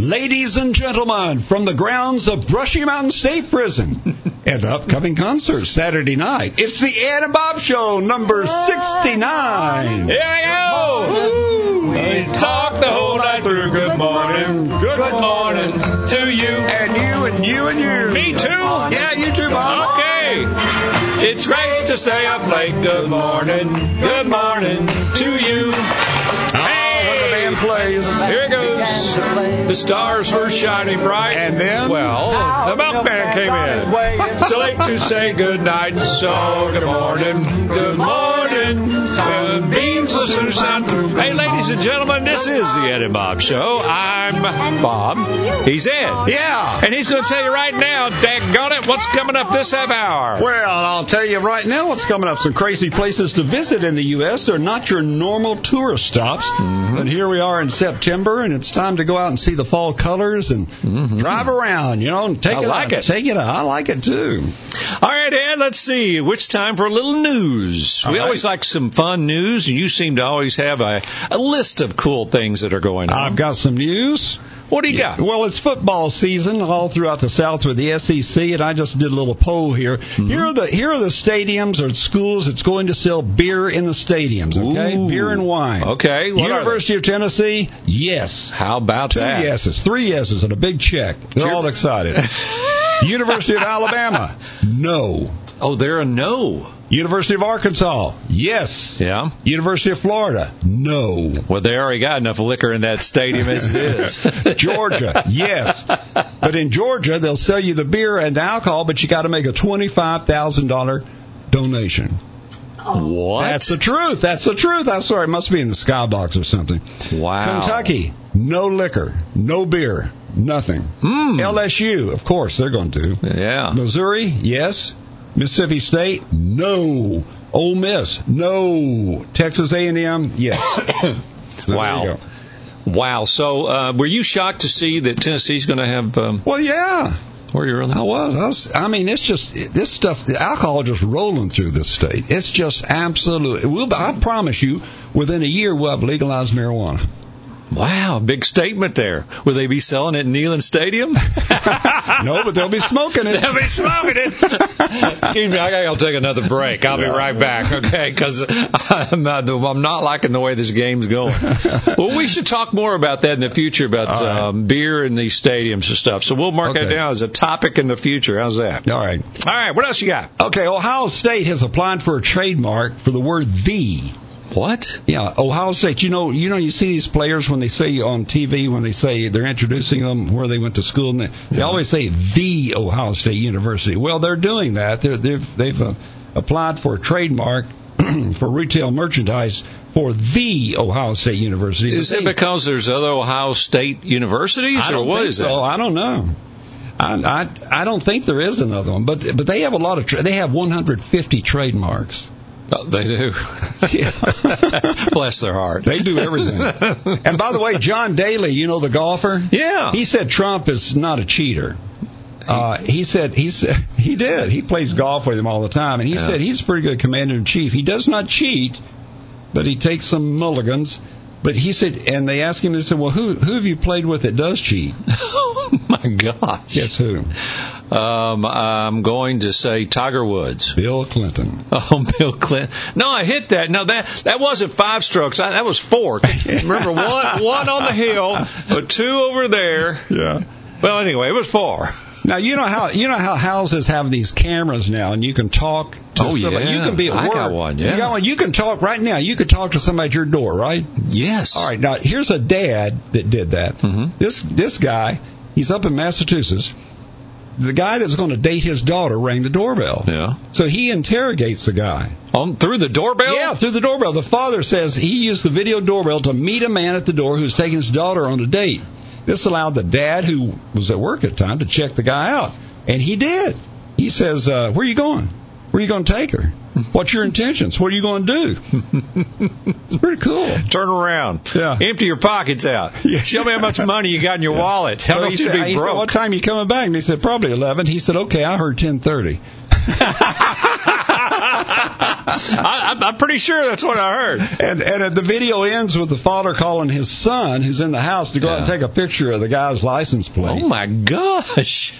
Ladies and gentlemen, from the grounds of Brushy Mountain State Prison and the upcoming concert Saturday night, it's the Ed and Bob Show number ah. 69. Here we go. We talk the whole night through. Good morning. Good morning to you. And you and you and you. Me too. Yeah, you too, Bob. Okay. It's great to stay up late. Good morning. Good morning to you. Ah, oh, when the band plays. Here it goes. The stars were shining bright. And then? Well, oh, the milkman came in. So late to say good night. So good morning. Good morning. Sunbeams will Hey, ladies and gentlemen, this is the Ed and Bob Show. I'm Bob. He's Ed. Yeah. And he's going to tell you right now, daggone it, what's coming up this half hour. Well, I'll tell you right now what's coming up. Some crazy places to visit in the U.S. They're not your normal tourist stops. Mm-hmm. But here we are in September, and it's time to go out and see the fall colors and drive around, you know, and take Mm-hmm. I it like out. it. Take it out. I like it too. All right, Ed, let's see. It's time for a little news. All we right. always like some fun news, and you seem to always have a, a list of cool things that are going on. I've got some news. what do you got? Well, it's football season all throughout the South with the SEC, and I just did a little poll here. Mm-hmm. Here are the here are the stadiums or schools that's going to sell beer in the stadiums. Okay, Ooh. beer and wine. Okay, what University of Tennessee, yes. How about Two that? yeses, three yeses, and a big check. They're Sure. all excited. University of Alabama, no. Oh, they're a no. University of Arkansas, yes. Yeah. University of Florida, no. Well, they already got enough liquor in that stadium as it is. Georgia, yes. But in Georgia, they'll sell you the beer and the alcohol, but you got to make a twenty-five thousand dollar donation. what? That's the truth. That's the truth. I'm sorry. It must be in the skybox or something. wow. Kentucky, no liquor, no beer, nothing. Hmm. LSU, of course, they're going to. Yeah. Missouri, yes. Mississippi State, no. Ole Miss, no. Texas A&M, yes. So Wow. Wow. So, uh, were you shocked to see that Tennessee's going to have? Um, Well, yeah. were you really? I was. I was. I mean, it's just this stuff. The alcohol just rolling through this state. It's just absolute. We'll, I promise you, within a year, we'll have legalized marijuana. Wow. Big statement there. Will they be selling it in Neyland Stadium? No, but they'll be smoking it. They'll be smoking it. Excuse me, I gotta take another break. I'll be right back, okay? Because I'm not, I'm not liking the way this game's going. Well, we should talk more about that in the future about right. um, beer in these stadiums and stuff. So we'll mark that down as a topic in the future. How's that? All right. All right, what else you got? Okay. Ohio State has applied for a trademark for the word "the." What? Yeah, Ohio State. You know, you know, you see these players when they say on TV when they say they're introducing them where they went to school, and they, they always say the Ohio State University. Well, they're doing that. They're, they've they've uh, applied for a trademark for retail merchandise for the Ohio State University. Is it because there's other Ohio State universities, or what is so. that? I don't know. I, I I don't think there is another one, but but they have a lot of tra- they have 150 trademarks. Oh, they do. Bless their heart. They do everything. and by the way, John Daly, you know the golfer, Yeah. he said Trump is not a cheater. Uh, he said he said he did. He plays golf with him all the time, and he Yeah. said he's a pretty good commander in chief. He does not cheat, but he takes some mulligans. But he said, and they asked him, they said, well, who who have you played with that does cheat? gosh. Guess who? Um, I'm going to say Tiger Woods. Bill Clinton. Oh, Bill Clinton. No, I hit that. No, that that wasn't five strokes. I, that was four. Remember, one one on the hill, but two over there. Yeah. Well, anyway, it was four. Now you know how you know how houses have these cameras now, and you can talk. to Oh, somebody. yeah. You can be at I work. got one, yeah. You got one. You can talk right now. You could talk to somebody at your door, right? Yes. All right. Now here's a dad that did that. Mhm. This this guy, he's up in Massachusetts. The guy that's going to date his daughter rang the doorbell. Yeah. So he interrogates the guy. On through the doorbell. Yeah, through the doorbell. The father says he used the video doorbell to meet a man at the door who's taking his daughter on a date. This allowed the dad, who was at work at the time, to check the guy out. And he did. He says, uh, Where are you going? Where are you going to take her? What's your intentions? What are you going to do? it's pretty cool. Turn around. Yeah. Empty your pockets out. Yeah. Show me how much money you got in your wallet. How So much you be he said, broke? what time you coming back? And he said, probably 11. He said, okay, I heard 1030. I, I'm pretty sure that's what I heard. And and uh, the video ends with the father calling his son, who's in the house, to go out and take a picture of the guy's license plate. Oh my gosh.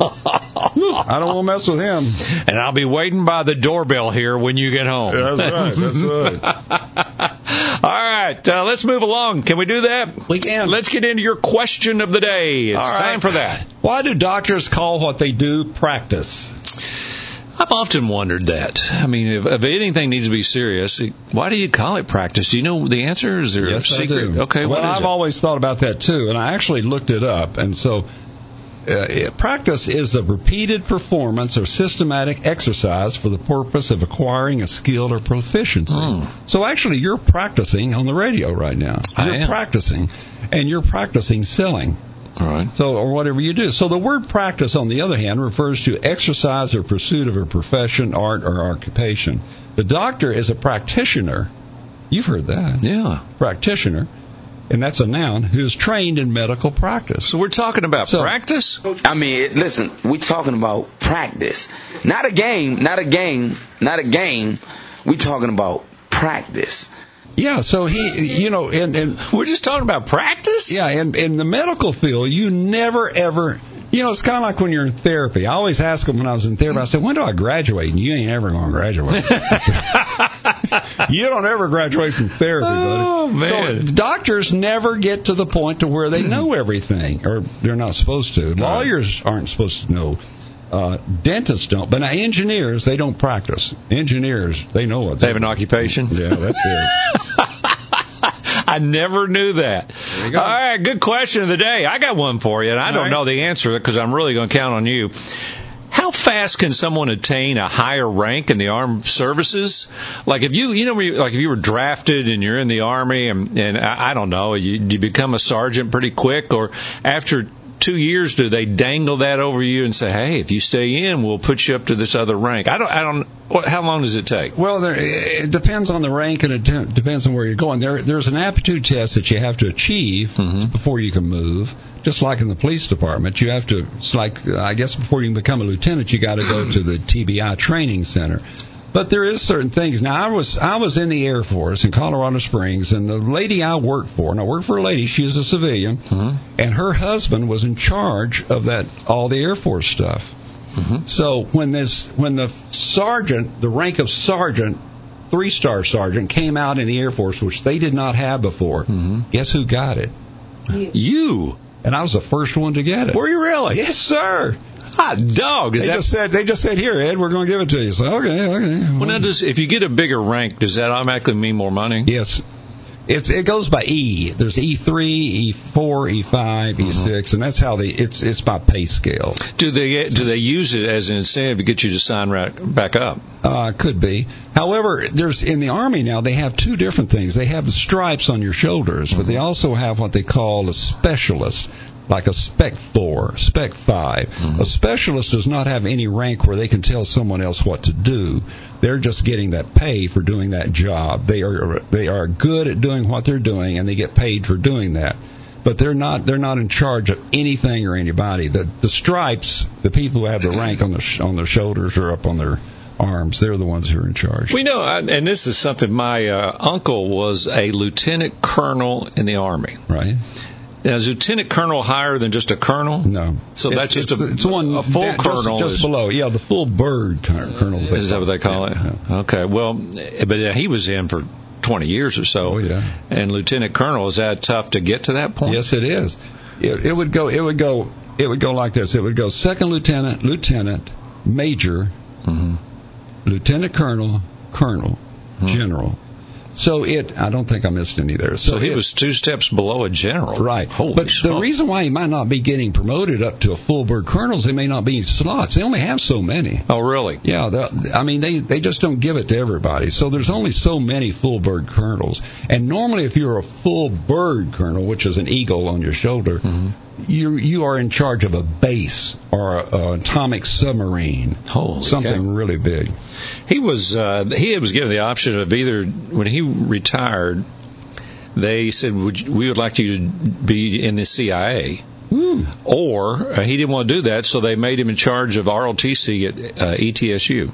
I don't want to mess with him. and I'll be waiting by the doorbell here when you get home. That's right. That's right. All right, uh, let's move along. Can we do that? We can. Let's get into your question of the day. It's right. time for that. Why do doctors call what they do practice? I've often wondered that. I mean, if, if anything needs to be serious, why do you call it practice? Do you know the answer? Is there Yes, I do. Okay, well, I've it? always thought about that too, and I actually looked it up. And so, uh, practice is a repeated performance or systematic exercise for the purpose of acquiring a skill or proficiency. Hmm. So, actually, you're practicing on the radio right now. I You're am. practicing, and you're practicing selling. All right. So, or whatever you do. So, the word practice, on the other hand, refers to exercise or pursuit of a profession, art, or occupation. The doctor is a practitioner. You've heard that Yeah. practitioner, and that's a noun, who is trained in medical practice. So we're talking about So- practice? I mean, listen, we're talking about practice, not a game, not a game, not a game. We're talking about practice. Yeah, so he, you know, and, and We're just talking about practice? yeah, and in the medical field, you never ever, you know, it's kind of like when you're in therapy. I always ask them when I was in therapy, I said, when do I graduate? And you ain't ever going to graduate. you don't ever graduate from therapy, buddy. Oh, man. So doctors never get to the point to where they know everything, or they're not supposed to. Lawyers aren't supposed to know. Uh, dentists don't, but now engineers they don't practice. Engineers they know what They have an occupation? Yeah, that's it. I never knew that. All right, good question of the day. I got one for you, and I All don't right. know the answer because I'm really going to count on you. How fast can someone attain a higher rank in the armed services? Like if you, you know, like if you were drafted and you're in the army, and, and I, I don't know, you, you become a sergeant pretty quick, or after two years, do they dangle that over you and say, "Hey, if you stay in, we'll put you up to this other rank"? I don't, I don't. What, how long does it take? Well, there, it depends on the rank and it de- depends on where you're going. There, there's an aptitude test that you have to achieve mm-hmm. before you can move. Just like in the police department, you have to. It's like I guess before you can become a lieutenant, you got to go to the TBI training center. But there is certain things. Now, I was I was in the Air Force in Colorado Springs, and the lady I worked for, and I worked for a lady. She's a civilian, mm-hmm. and her husband was in charge of that all the Air Force stuff. Mm-hmm. So when this when the sergeant, the rank of sergeant, three star sergeant came out in the Air Force, which they did not have before, mm-hmm. guess who got it? You. You And I was the first one to get it. were you really? Yes, sir. Hot dog. Is They that just said they just said here, Ed, we're going to give it to you. So okay, okay. Well, now, does if you get a bigger rank, does that automatically mean more money? Yes. It's it goes by E. There's E three, E four, E 5 E 6 and that's how they. It's it's by pay scale. Do they do they use it as an incentive to get you to sign right back up? Uh, could be. However, there's in the army now they have two different things. They have the stripes on your shoulders, but they also have what they call a specialist, like a spec four, spec 5 A specialist does not have any rank where they can tell someone else what to do. They're just getting that pay for doing that job. They are they are good at doing what they're doing, and they get paid for doing that. But they're not they're not in charge of anything or anybody. The the stripes, the people who have the rank on their sh- on their shoulders or up on their arms, they're the ones who are in charge. We know, and this is something. My uh, uncle was a lieutenant colonel in the army. right? Now, is lieutenant colonel higher than just a colonel? No. So that's It's- just a, it's, it's one a full that- colonel. just, is, below. Yeah, the full bird col- colonels. is that what they call it? Yeah, yeah. Okay. Well, but he was in for 20 years or so. Oh, yeah. And lieutenant colonel is that tough to get to that point? Yes, it is. It, it would go. It would go. It would go like this. It would go second lieutenant, lieutenant, major, Mm-hmm. lieutenant colonel, colonel, general. So it. I don't think I missed any there. So, So he it- was two steps below a general. Right. Holy but the reason why he might not be getting promoted up to a full bird colonel is they may not be slots. They only have so many. Oh, really? Yeah, I mean they they just don't give it to everybody. So there's only so many full bird colonels. And normally, if you're a full bird colonel, which is an eagle on your shoulder, mm-hmm. You you are in charge of a base or a, a atomic submarine, Holy something cow. really big. He was uh, he was given the option of either when he retired, they said would you, we would like you to be in the CIA, or uh, he didn't want to do that, so they made him in charge of ROTC at uh, ETSU.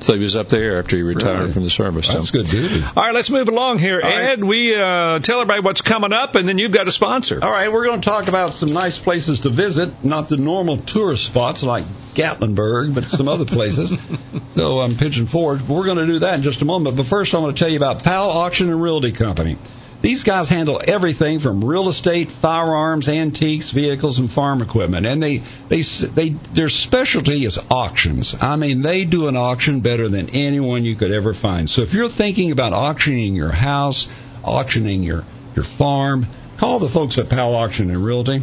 So he was up there after he retired Really? from the service. So. That's good duty. All right, let's move along here. right. Ed, we uh, tell everybody what's coming up, and then you've got a sponsor. All right, we're going to talk about some nice places to visit, not the normal tourist spots like Gatlinburg, but some other places. so I'm pitching forward. We're going to do that in just a moment. But first, I want to tell you about Powell Auction and Realty Company. These guys handle everything from real estate, firearms, antiques, vehicles, and farm equipment. And they, they, they, their specialty is auctions. I mean, they do an auction better than anyone you could ever find. So if you're thinking about auctioning your house, auctioning your, your farm, call the folks at Powell Auction and Realty.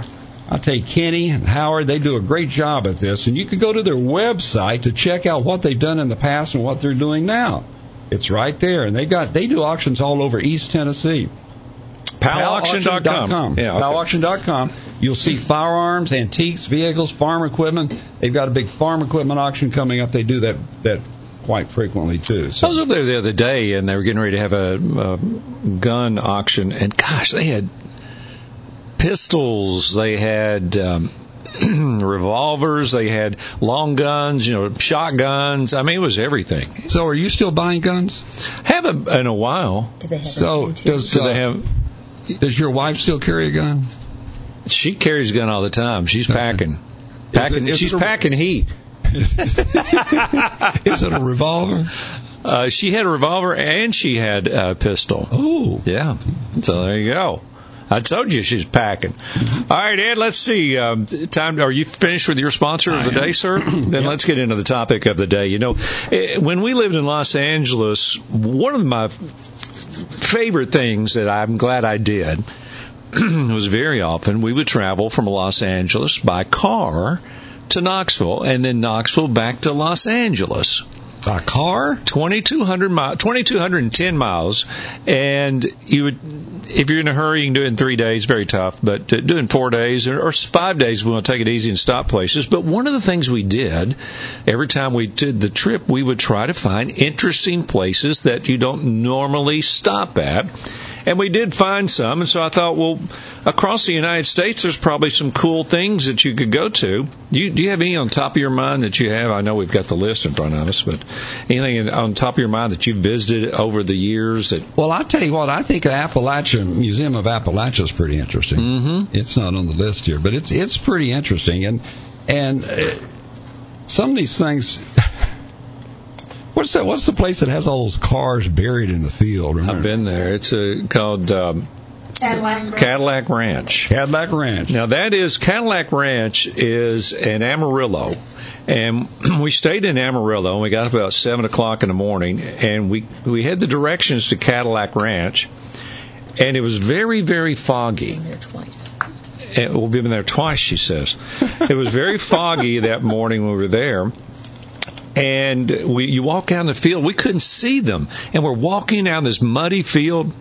I'll tell you, Kenny and Howard, they do a great job at this. And you can go to their website to check out what they've done in the past and what they're doing now. It's right there. And they got, they do auctions all over East Tennessee. PowellAuction.com. Yeah, okay. PowellAuction.com. You'll see firearms, antiques, vehicles, farm equipment. They've got a big farm equipment auction coming up. They do that that quite frequently too. I was over there the other day, and they were getting ready to have a, a gun auction, and gosh, they had pistols, they had um, revolvers, they had long guns, you know, shotguns. I mean, it was everything. so are you still buying guns? Haven't in a while. Do they have So that does So uh, they have. Does your wife still carry a gun? She carries a gun all the time. She's packing. Packing. is she's a- packing heat. Is it a revolver? Uh, she had a revolver and she had a pistol. Oh, Yeah. So there you go. I told you she's packing. All right, Ed. Let's see. Um, time. Are you finished with your sponsor of the day, sir? then let's get into the topic of the day. You know, eh, when we lived in Los Angeles, one of my favorite things that I'm glad I did was very often we would travel from Los Angeles by car to Knoxville, and then Knoxville back to Los Angeles. A car? 2200 mi- 2210 miles and you would if you're in a hurry you can do it in three days very tough but do it in four days or, five days we to take it easy and stop places but one of the things we did every time we did the trip we would try to find interesting places that you don't normally stop at and we did find some and so i thought well across the united states there's probably some cool things that you could go to do you, do you have any on top of your mind that you have i know we've got the list in front of us but anything on top of your mind that you've visited over the years that Well, I'll tell you what, I think the Appalachian Museum of Appalachia is pretty interesting. mm-hmm. It's not on the list here, but it's it's pretty interesting, and and uh, some of these things. What's that? What's the place that has all those cars buried in the field? Remember? i've been there it's uh called um, Cadillac. cadillac ranch Cadillac Ranch. Now that is Cadillac Ranch is in Amarillo, and we stayed in Amarillo. and We got up about seven o'clock in the morning, and we we had the directions to Cadillac Ranch, and it was very very foggy. There twice. And we've been there twice, she says. It was very foggy that morning when we were there. And we, you walk down the field, we couldn't see them. And we're walking down this muddy field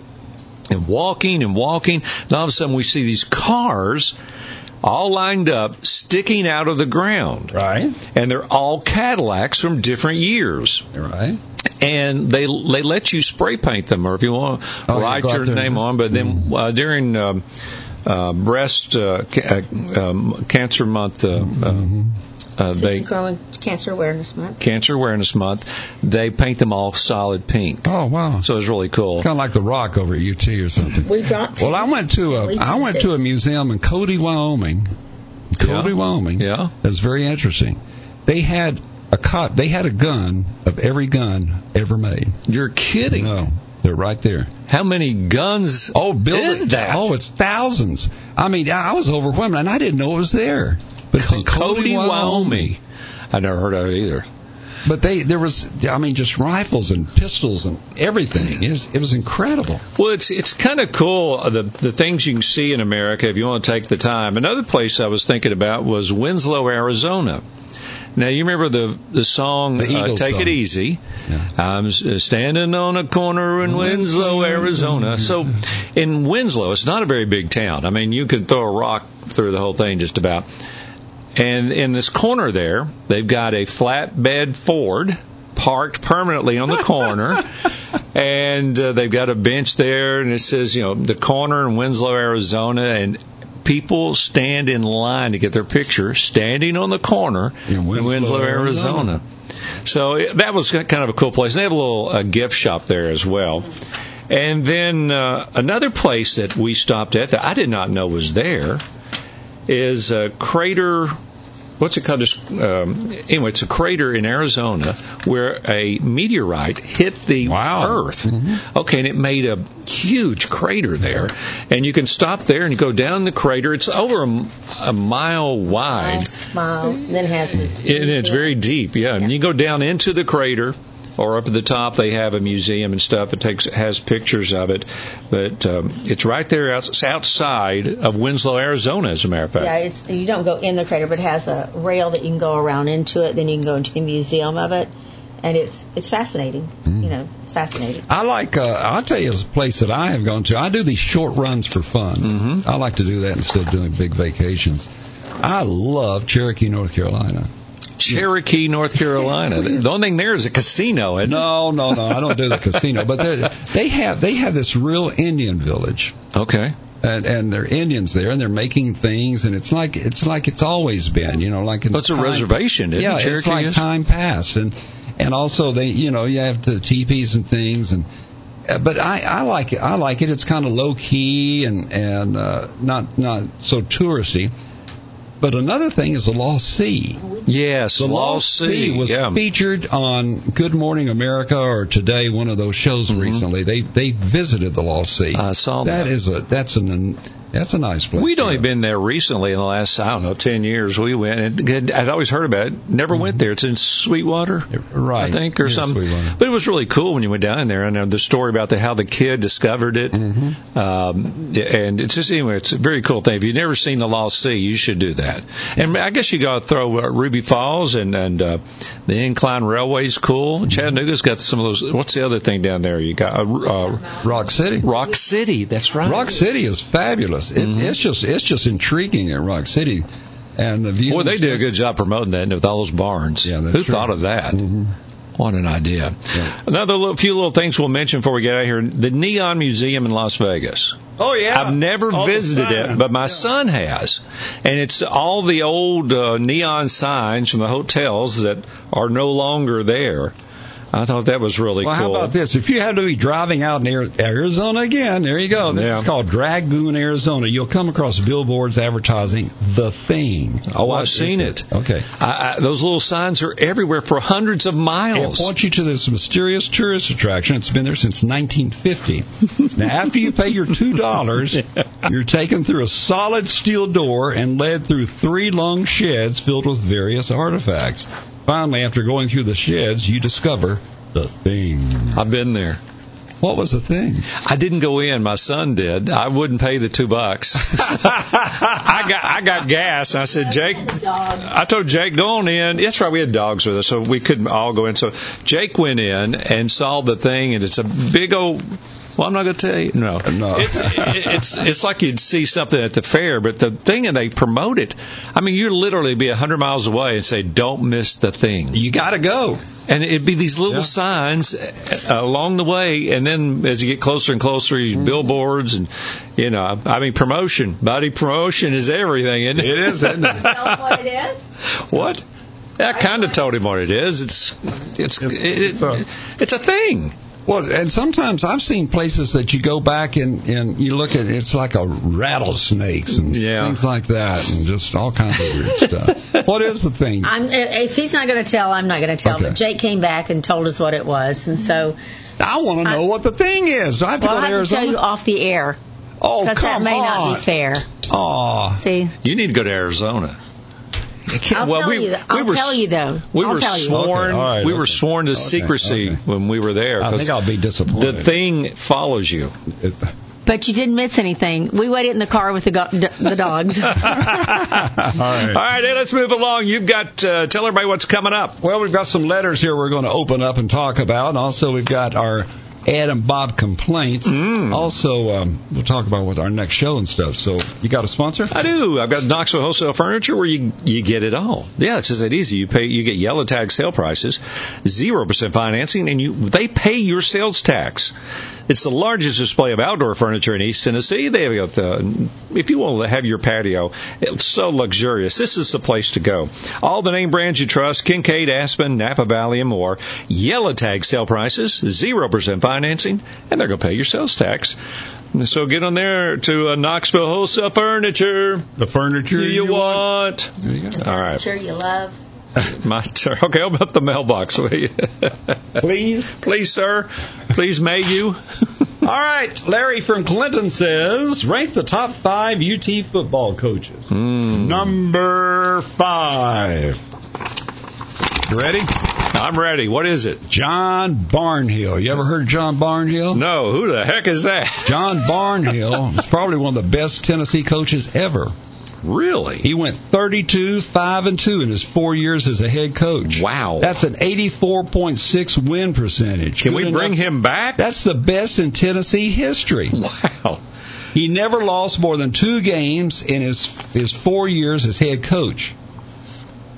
and walking and walking. And all of a sudden we see these cars all lined up, sticking out of the ground. Right. And they're all Cadillacs from different years Right. and they they let you spray paint them, or if you want to Oh, yeah, write out your name on. But then uh, during um, uh, breast uh, ca- uh, um, cancer month, uh, Mm-hmm. Uh, they Growing Cancer Awareness Month. cancer awareness month, they paint them all solid pink. Oh wow. So it's really cool. Kind of like the Rock over at UT or something. We brought. Well, I went to a We I went did. to a museum in Cody, Wyoming. Cody, Yeah. Wyoming. Yeah. That's very interesting. They had a cop. They had a gun of every gun ever made. You're kidding? No, they're right there. How many guns? Oh, Bill, is that? Oh, it's thousands. I mean, I was overwhelmed, and I didn't know it was there. But in Cody, Wyoming. I never heard of it either. But they there was, I mean, just rifles and pistols and everything. It was, it was incredible. Well, it's it's kind of cool uh, the the things you can see in America if you want to take the time. Another place I was thinking about was Winslow, Arizona. Now you remember the the song The uh, "Take song. It Easy." Yeah. I'm uh, standing on a corner in Winslow, Arizona. So in Winslow, it's not a very big town. I mean, you could throw a rock through the whole thing just about. And in this corner there, they've got a flatbed Ford parked permanently on the corner. and uh, they've got a bench there, and it says, you know, the corner in Winslow, Arizona. And people stand in line to get their picture standing on the corner In in Winslow, Winslow, Arizona. Arizona. So it, that was kind of a cool place. They have a little uh, gift shop there as well. And then uh, another place that we stopped at that I did not know was there is a crater. What's it called? Just, Um, anyway, it's a crater in Arizona where a meteorite hit the Wow. Earth. Okay, and it made a huge crater there. And you can stop there and go down the crater. It's over a, a mile wide. Mile, then has this. And it's very deep, yeah. And you go down into the crater, or up at the top, they have a museum and stuff. It takes has pictures of it, but um, it's right there outs- outside of Winslow, Arizona, as a matter of fact. Yeah, it's you don't go in the crater, but it has a rail that you can go around into it. Then you can go into the museum of it, and it's it's fascinating. You know, it's fascinating. I like. Uh, I'll tell you, a place that I have gone to. I do these short runs for fun. Mhm. I like to do that instead of doing big vacations. I love Cherokee, North Carolina. Cherokee, North Carolina. the only thing there is a casino. isn't? No, no, no. I don't do the casino, but they're- have they have this real Indian village. Okay. And, and they're Indians there, and they're making things, and it's like it's like it's always been, you know, like in it's a time- reservation, yeah, it? it's like is? time passed, and and also they, you know, you have the teepees and things, and uh, but I I like it. I like it. It's kind of low key and and uh, not not so touristy. But another thing is the Lost Sea. Yes, The Lost Sea was yeah. featured on Good Morning America or Today, one of those shows recently. They they visited the Lost Sea. Mm-hmm. I saw that. That is a that's an that's a nice place. We'd only been there recently in the last, I don't know, 10 years. We went, and I'd always heard about it. Never went there. It's in Sweetwater, right, I think, or Yeah, something. Sweetwater. But it was really cool when you went down there, and uh, the story about the, how the kid discovered it. Mm-hmm. Um, and it's just, anyway, it's a very cool thing. If you've never seen the Lost Sea, you should do that. And I guess you got to throw uh, Ruby Falls and, and uh, the Incline Railway's cool. Chattanooga's got some of those. What's the other thing down there? You got uh, uh, Rock City. Rock City. That's right. Rock City is fabulous. It's, Mm-hmm. it's just it's just intriguing at Rock City, and the view. Well, they do a good job promoting that with all those barns. Yeah, that's Who true. thought of that? Mhm. What an idea. Yeah. Another little, few little things we'll mention before we get out of here. The Neon Museum in Las Vegas. Oh yeah, I've never All visited it, but my Yeah. son has. And it's all the old uh, neon signs from the hotels that are no longer there. I thought that was really Well, cool. how about this? If you had to be driving out in Arizona again, there you go. This Yeah. is called Dragoon, Arizona. You'll come across billboards advertising the thing. Oh, What I've seen it. Okay. I, I, those little signs are everywhere for hundreds of miles. It points you to this mysterious tourist attraction. It's been there since 1950. now, after you pay your two dollars, you're taken through a solid steel door and led through three long sheds filled with various artifacts. Finally, after going through the sheds, you discover the thing. I've been there. What was the thing? I didn't go in. My son did. I wouldn't pay the two bucks. I got I got gas. I said, Jake. I told Jake, go on in. That's right. We had dogs with us, so we couldn't all go in. So Jake went in and saw the thing, and it's a big old. Well, I'm not going to tell you. No, No. It's it's it's like you'd see something at the fair, but the thing and they promote it. I mean, you'd literally be a hundred miles away and say, "Don't miss the thing." You got to go. And it'd be these little Yeah. signs uh, along the way, and then as you get closer and closer, these Mm-hmm. billboards, and you know, I mean, promotion, buddy, promotion is everything, isn't it? It is, isn't it? Know what it is? what? I kind of told him what it is. It's it's it, It's a- it's a thing. Well, and sometimes I've seen places that you go back and, and you look at it's like a rattlesnakes and Yeah. things like that, and just all kinds of weird stuff. What is the thing? I'm, if he's not going to tell, I'm not going to tell. Okay. But Jake came back and told us what it was, and so I want to know what the thing is. Do I have to well, go to I have to Arizona? tell you off the air oh, because come that may on. not be fair. Aw. See, You need to go to Arizona. I'll well, tell we, you. I'll we were, tell you though. We I'll were tell you. sworn. Okay, all right, we were sworn to Okay, secrecy okay. when we were there. I 'cause think I'll be disappointed. The thing follows you. But you didn't miss anything. We waited in the car with the, go- d- the dogs. all right. All right, hey, let's move along. You've got uh, tell everybody what's coming up. Well, we've got some letters here we're going to open up and talk about. And also, we've got our And Bob complaints. Also, um, we'll talk about what our next show and stuff. So, you got a sponsor? I do. I've got Knoxville Wholesale Furniture where you you get it all. Yeah, it's just that easy. You pay, you get yellow tag sale prices, zero percent financing, and you they pay your sales tax. It's the largest display of outdoor furniture in East Tennessee. They have got the, if you want to have your patio, it's so luxurious. This is the place to go. All the name brands you trust, Kincaid, Aspen, Napa Valley, and more. Yellow tag sale prices, zero percent financing, and they're going to pay your sales tax. So get on there to uh, Knoxville Wholesale Furniture. The furniture You, want? There you go. All right. Sure, you love. My turn. Okay, open up the mailbox, will you? Please. Please, sir. Please, may you? All right. Larry from Clinton says rank the top five UT football coaches. Hmm. Number five. You ready? I'm ready. What is it? John Barnhill. You ever heard of John Barnhill? No, who the heck is that? John Barnhill is probably one of the best Tennessee coaches ever. Really? He went 32, 5 and 2 in his 4 years as a head coach. Wow. That's an 84.6 win percentage. Can Good we bring enough- him back? That's the best in Tennessee history. wow. He never lost more than 2 games in his his 4 years as head coach.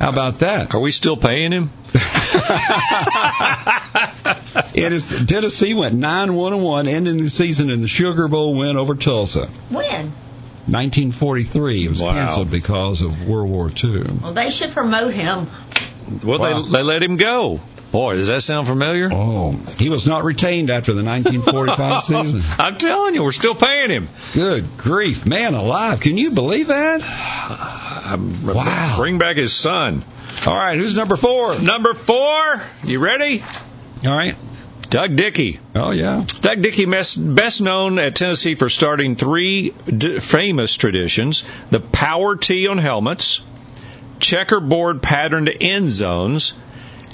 How about that? Are we still paying him? It is Tennessee went 9-1 and 1 ending the season in the Sugar Bowl win over Tulsa. When? 1943. It was Wow. canceled because of World War II. Well, they should promote him. Well, Wow. they, they let him go. Boy, does that sound familiar? Oh, he was not retained after the 1945 season. I'm telling you, we're still paying him. Good grief, man alive! Can you believe that? Um, Wow. Bring back his son. All right, who's number four? Number four. You ready? All right. Doug Dickey. Oh yeah. Doug Dickey, best known at Tennessee for starting three d- famous traditions the power tee on helmets, checkerboard patterned end zones,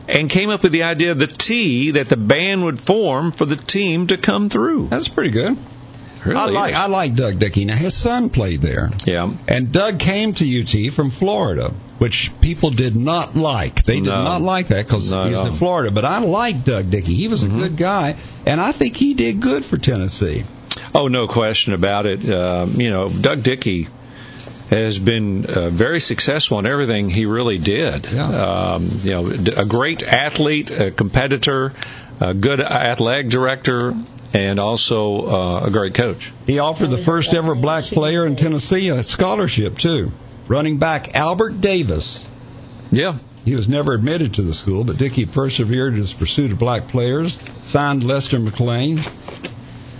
and came up with the idea of the tee that the band would form for the team to come through. That's pretty good. Really I like. I like Doug Dickey. Now his son played there, Yeah. and Doug came to UT from Florida, which people did not like. They did No. not like that because Not he's at all. in Florida. But I like Doug Dickey. He was a good guy, and I think he did good for Tennessee. Oh, no question about it. Um, you know, Doug Dickey has been uh, very successful in everything he really did. Yeah. Um, you know, a great athlete, a competitor, a good athletic director, and also uh, a great coach. He offered the first ever black player in Tennessee a scholarship too. Running back Albert Davis. Yeah. He was never admitted to the school, but Dickey persevered in his pursuit of black players, signed Lester McClain.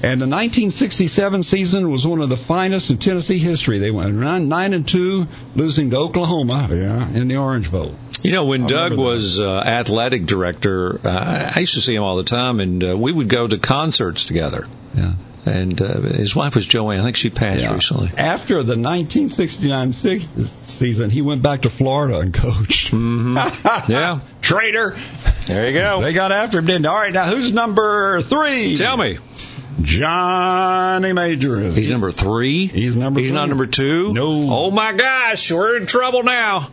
And the 1967 season was one of the finest in Tennessee history. They went nine, nine and two, losing to Oklahoma yeah, in the Orange Bowl. You know, when I Doug was uh, athletic director, uh, I used to see him all the time, and uh, we would go to concerts together. Yeah. And uh, his wife was Joanne. I think she passed Yeah. recently. After the 1969 season, he went back to Florida and coached. Mm-hmm. Yeah. Traitor. There you go. They got after him, didn't they? All right, now who's number three? Tell me. Johnny Major is. He's number three. He's number He's not number two. No. Oh my gosh, we're in trouble now.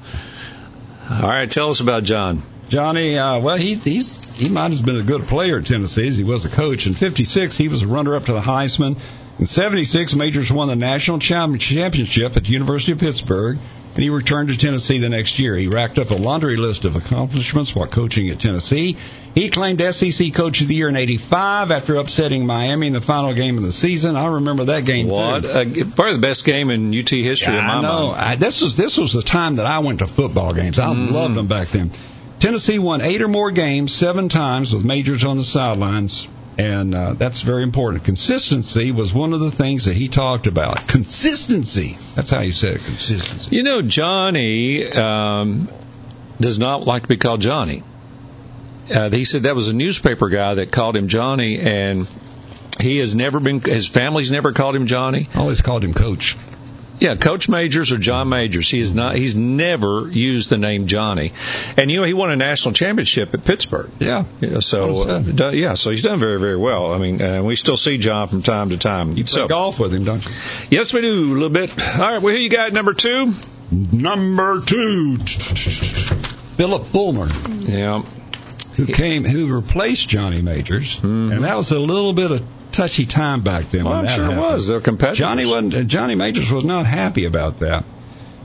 All right, tell us about John. Johnny, uh, well, he, he's he might have been a good player at Tennessee as he was a coach. In '56, he was a runner-up to the Heisman. In '76, Majors won the national championship at the University of Pittsburgh, and he returned to Tennessee the next year. He racked up a laundry list of accomplishments while coaching at Tennessee. He claimed SEC Coach of the Year in '85 after upsetting Miami in the final game of the season. I remember that game. too. What? Uh, probably the best game in UT history in my I know. mind. I, this was this was the time that I went to football games. I Mm-hmm. loved them back then. Tennessee won eight or more games seven times with majors on the sidelines, and uh, that's very important. Consistency was one of the things that he talked about. Consistency. That's how he said it. Consistency. You know, Johnny um, does not like to be called Johnny. Uh, he said that was a newspaper guy that called him Johnny, and he has never been. His family's never called him Johnny. Always called him Coach. Yeah, Coach Majors or John Majors. He is not. He's never used the name Johnny, and you know he won a national championship at Pittsburgh. Yeah. Yeah, so uh, yeah, so he's done very very well. I mean, uh, we still see John from time to time. You play so, golf with him, don't you? yes, we do a little bit. All right, well here you got number two. Number two, Phillip Fulmer. Yeah. Who came who replaced Johnny Majors, and that was a little bit of touchy time back then. Well, I'm sure it was. They're competitors. Johnny wasn't. uh, Johnny Majors was not happy about that.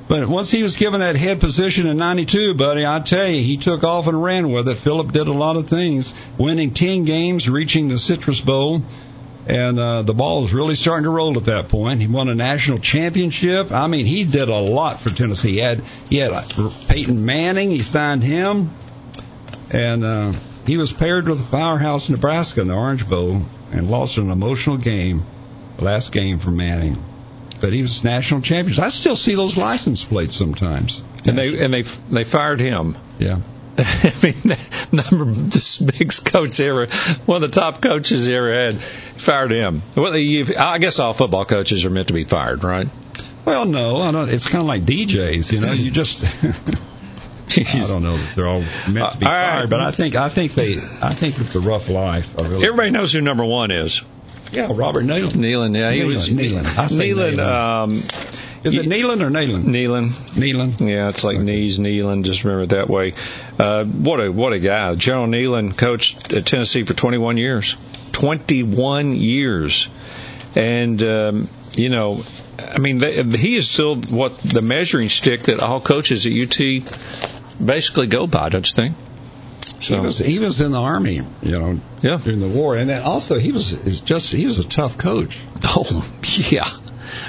But once he was given that head position in '92, buddy, I tell you, he took off and ran with it. Phillip did a lot of things, winning 10 games, reaching the Citrus Bowl, and uh, the ball was really starting to roll at that point. He won a national championship. I mean, he did a lot for Tennessee. He had he had uh, Peyton Manning. He signed him, and uh, he was paired with Powerhouse Nebraska in the Orange Bowl and lost an emotional game, last game for Manning. But he was national champions. I still see those license plates sometimes. and they and they they fired him. Yeah. I mean, number this big coach ever, one of the top coaches he ever had, fired him. Well, I guess all football coaches are meant to be fired, right? Well, no, I don't. It's kind of like DJs, you know. You just. I don't know that they're all meant to be Uh, all right. fired, but I think I think they I think it's a rough life. I really, Everybody knows who number one is. yeah, Robert Neyland. Neyland, yeah, he Neyland, was Neyland. I say Neyland, Neyland. um, Is it Neyland or Neyland? Neyland. Neyland. Yeah, it's like knees, Neyland. Just remember it that way. Uh, what a what a guy. General Neyland coached at Tennessee for 21 years. 21 years, and um, you know, I mean, they, he is still what the measuring stick that all coaches at UT basically go by, don't you think? He was he was in the army, you know, Yeah. during the war, and then also he was just he was a tough coach. Oh yeah.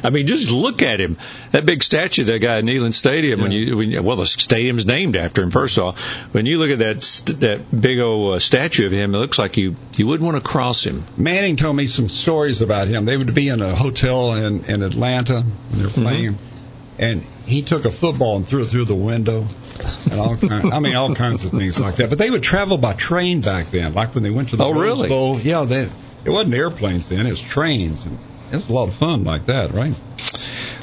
I mean, just look at him. That big statue, that guy at Neyland Stadium. When you when, well the stadium's named after him. First of all, when you look at that that big old uh, statue of him, it looks like you you wouldn't want to cross him. Manning told me some stories about him. They would be in a hotel in, in Atlanta when they're playing, and he took a football and threw it through the window, and all kind, I mean all kinds of things like that. But they would travel by train back then, like when they went to the Oh, Rose really? Bowl. Yeah, they, it wasn't airplanes then; it was trains. And it was a lot of fun like that, right?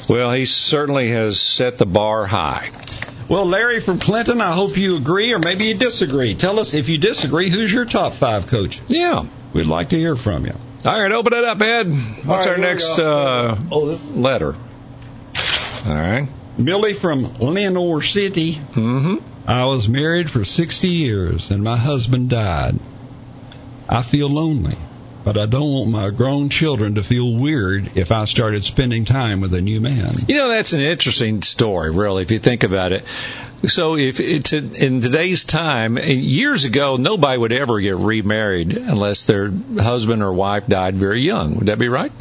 Well, he certainly has set the bar high. Well, Larry from Clinton, I hope you agree or maybe you disagree. Tell us if you disagree, who's your top five coach? Yeah. We'd like to hear from you. All right, open it up, Ed. What's All right, our next uh, Oh, this letter? All right. Millie from Lenoir City. Mm-hmm. I was married for 60 years and my husband died. I feel lonely, but I don't want my grown children to feel weird if I started spending time with a new man. You know, that's an interesting story, really, if you think about it. So, if it's in today's time, years ago, nobody would ever get remarried unless their husband or wife died very young. Would that be right?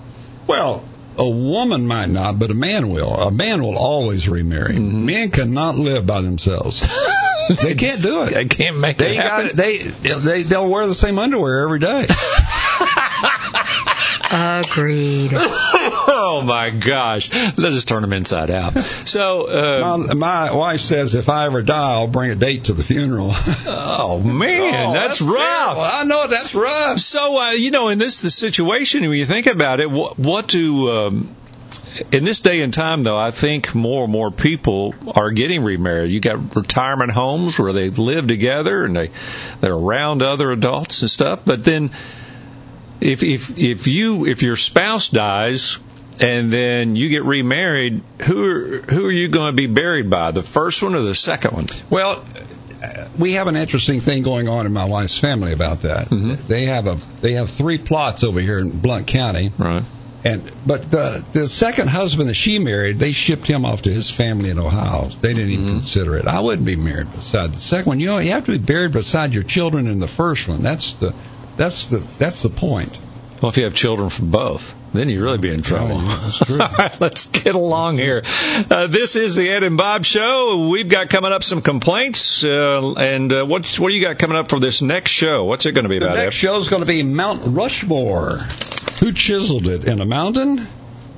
Well, a woman might not, but a man will. A man will always remarry. Mm-hmm. Men cannot live by themselves. they can't do it. They can't make They it got happen. it. They they they'll wear the same underwear every day. Agreed. oh my gosh! Let's just turn them inside out. So, uh, My, my wife says if I ever die, I'll bring a date to the funeral. oh man, Oh, that's, rough. terrible. I know that's rough. So, uh, you know, in this the situation, when you think about it, what, what do um, in this day and time, though, I think more and more people are getting remarried. You got retirement homes where they live together and they they're around other adults and stuff. But then, if if if you if your spouse dies and then you get remarried, who are who are you going to be buried by? The first one or the second one? Well, we have an interesting thing going on in my wife's family about that. Mm-hmm. They have a they have three plots over here in Blount County, Right. and but the the second husband that she married, they shipped him off to his family in Ohio. They didn't even consider it. I wouldn't be married beside the second one. You know, you have to be buried beside your children in the first one. That's the that's the that's the point. Well, if you have children from both, then you really be in trouble. that's true. All right, let's get along here. Uh, this is the Ed and Bob Show. We've got coming up some complaints, uh, and uh, what what do you got coming up for this next show? What's it going to be The about? next Ed? show is going to be Mount Rushmore. Who chiseled it in a mountain?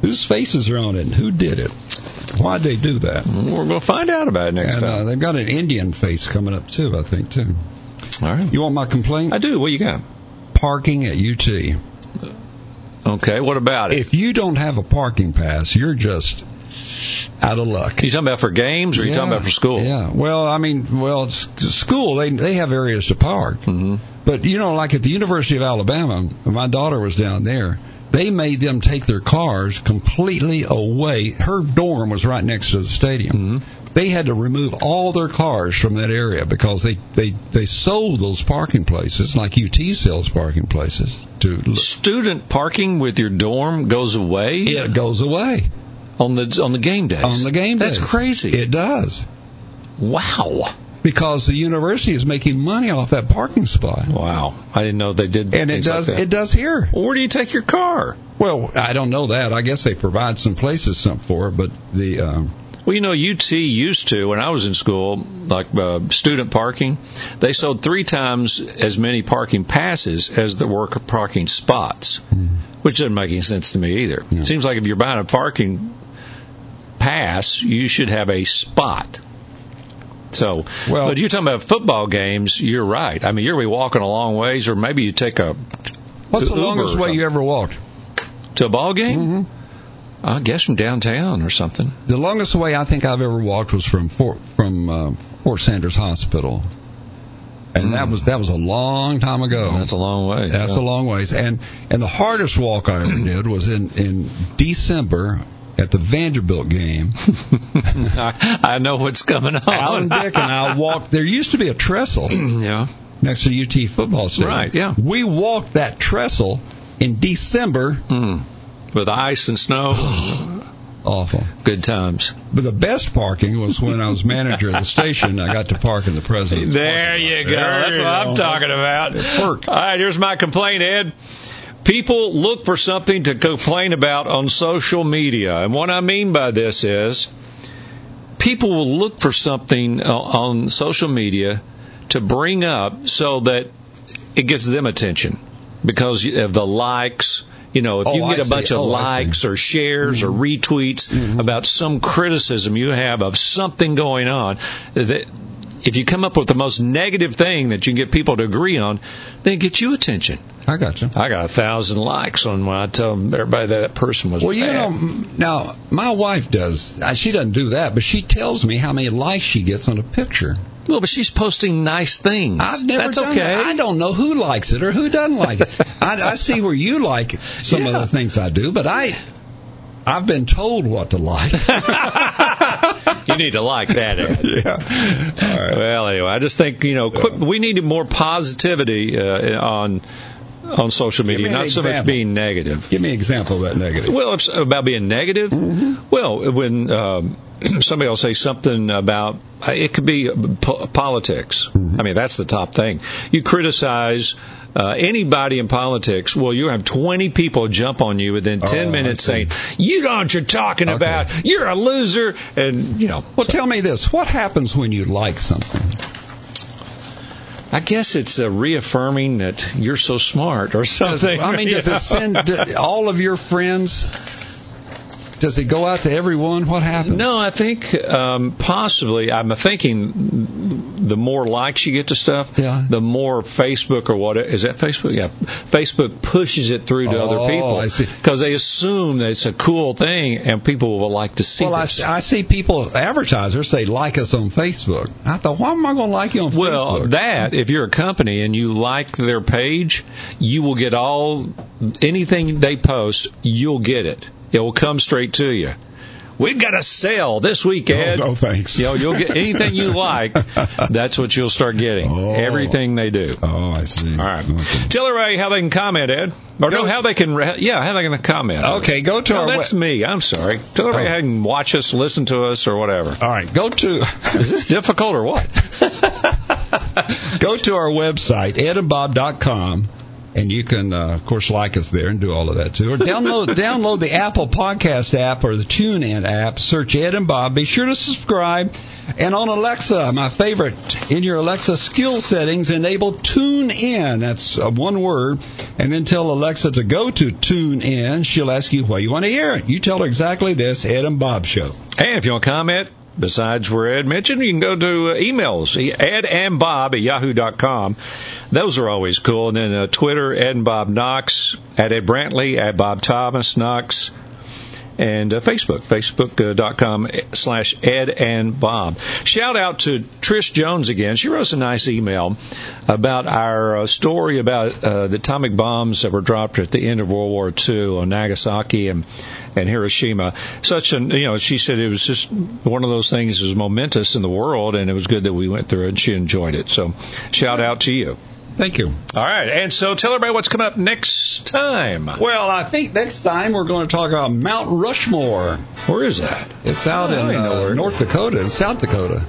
Whose faces are on it? Who did it? Why'd they do that? We're going to find out about it next And uh, time. they've got an Indian face coming up too, I think too. All right. You want my complaint? I do. What you got? Parking at UT. Okay. What about it? If you don't have a parking pass, you're just out of luck. you talking about for games, or you Yeah. talking about for school? Yeah. Well, I mean, well, school they they have areas to park, hmm but you know, like at the University of Alabama, my daughter was down there. They made them take their cars completely away. Her dorm was right next to the stadium. They had to remove all their cars from that area because they they they sold those parking places like UT sells parking places to Student parking with your dorm goes away it goes away on the on the game days. on the game days. That's crazy. It does wow. because the university is making money off that parking spot, Wow. I didn't know they did and it like does that. it does here. Well, Where do you take your car? Well, I don't know that. I guess they provide some places some for it, but the um, Well, you know, UT used to, when I was in school, like uh, student parking, they sold three times as many parking passes as there were parking spots, which doesn't make any sense to me either. Yeah. Seems like if you're buying a parking pass, you should have a spot. So, Well- but you're talking about football games, you're right. I mean, you're be walking a long ways, or maybe you take a what's the Uber longest way you ever walked? to a ball game. Mhm. I guess from downtown or something. The longest way I think I've ever walked was from Fort from uh, Fort Sanders Hospital, and that was that was a long time ago. That's a long way. That's a long ways. And and the hardest walk I ever did was in in December at the Vanderbilt game. I, I know what's coming on. Alan Dick and I walked. There used to be a trestle yeah. next to UT football stadium. Right, yeah. We walked that trestle in December. Mm. With ice and snow, Awful. good times. But the best parking was when I was manager of the station. I got to park in the president's. There you go. There That's you what I'm talking about. worked. All right, here's my complaint, Ed. People look for something to complain about on social media. And what I mean by this is people will look for something uh, on social media to bring up so that it gets them attention because of the likes. You know, if Oh, you get I a bunch of Oh, see. Mm-hmm. likes or shares or retweets about some criticism you have of something going on, that if you come up with the most negative thing that you can get people to agree on, then it gets you attention. I got you. I got a thousand likes on when I tell everybody that that person was Well, you know, now my wife does. uh, She doesn't do that, but she tells me how many likes she gets on a picture. Well, but she's posting nice things. I've never That's done okay. that. I don't know who likes it or who doesn't like it. I, I see where you like some of the things I do, but I, I've been told what to like. you need to like that. Ed. yeah. All right. Well, anyway, I just think you know, quit, we need more positivity uh, on on social media, me an not so much being negative. Give me an example of that negative. Well, it's about being negative. Mm-hmm. Well, when um, somebody will say something about it, could be po- politics. Mm-hmm. I mean, that's the top thing. You criticize uh, anybody in politics. Well, you have 20 people jump on you within 10 Oh, minutes saying, "You know what you're talking Okay. about. You're a loser," and you know. Well, tell me this: What happens when you like something? I guess it's uh, reaffirming that you're so smart or something. I mean, does it send all of your friends? Does it go out to everyone? What happens? No, I think um, possibly. I'm thinking the more likes you get to stuff, Yeah. the more Facebook or what is that Facebook? Yeah, Facebook pushes it through to Oh, other people because they assume that it's a cool thing and people will like to see. It. Well, I. I see people, advertisers, say like us on Facebook. I thought, why am I going to like you on Well, Facebook? Well, that if you're a company and you like their page, you will get all anything they post. You'll get it. It will come straight to you. We've got a sale this weekend. Oh, no, thanks. You know, you'll get anything you like. That's what you'll start getting. Oh. Everything they do. oh, I see. All right. Okay. Tell everybody how they can comment, Ed. Or no, how they can. re- Yeah, how they can comment. Okay, go to No, our that's web- me. I'm sorry. Tell everybody Oh. how they can watch us, listen to us, or whatever. All right, go to Is this difficult or what? go to our website edandbob.com and you can uh, of course like us there and do all of that too. Or download download the apple podcast app or the TuneIn app. Search ed and bob. Be sure to subscribe. And on alexa my favorite in your alexa skill settings enable TuneIn that's uh, one word. And then tell alexa to go to TuneIn she'll ask you what you want to hear you tell her exactly this ed and bob show. And if you want to comment, besides where Ed mentioned, you can go to uh, emails, Ed and Bob at yahoo.com. Those are always cool. And then uh, Twitter, Ed and Bob Knox, at Ed Brantley, at Bob Thomas Knox. and uh, Facebook, facebook.com slash Ed and Bob. Shout out to Trish Jones again. She wrote us a nice email about our uh, story about uh, the atomic bombs that were dropped at the end of World War II on Nagasaki and and Hiroshima. Such an, you know, she said it was just one of those things that was momentous in the world, and it was good that we went through it, and she enjoyed it. So, shout out to you. Thank you. All right, and so tell everybody what's coming up next time. Well, I think next time we're going to talk about Mount Rushmore. Where is that? It's out Oh, in uh, North Dakota, in South Dakota.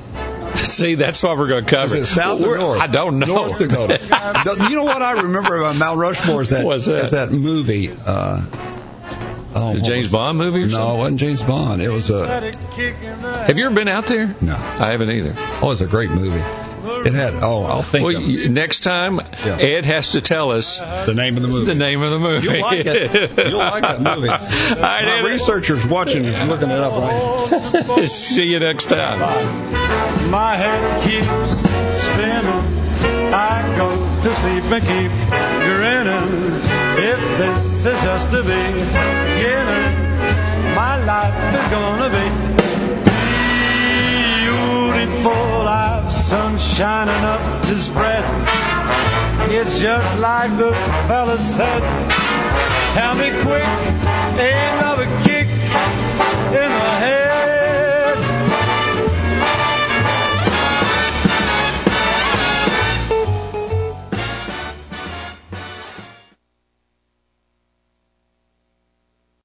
See, that's what we're going to cover. Is it South We're- or North? I don't know. North Dakota. You know what I remember about Mount Rushmore is that What's that? is that movie. Uh, oh, The James was- Bond movie or No, it wasn't James Bond. It was a Have you ever been out there? no. I haven't either. Oh, it was a great movie. It had. Oh, I'll think Well, of you, next time, Yeah. Ed has to tell us the name of the movie. the name of the movie. You'll like it. You'll like that movie. All right, My Ed. researchers watching, looking it up right. See you next time. My head keeps spinning. I go to sleep and keep grinning. If this is just the beginning, my life is gonna be beautiful. I've sun shining up to spread. It's just like the fella said. Tell me quick, ain't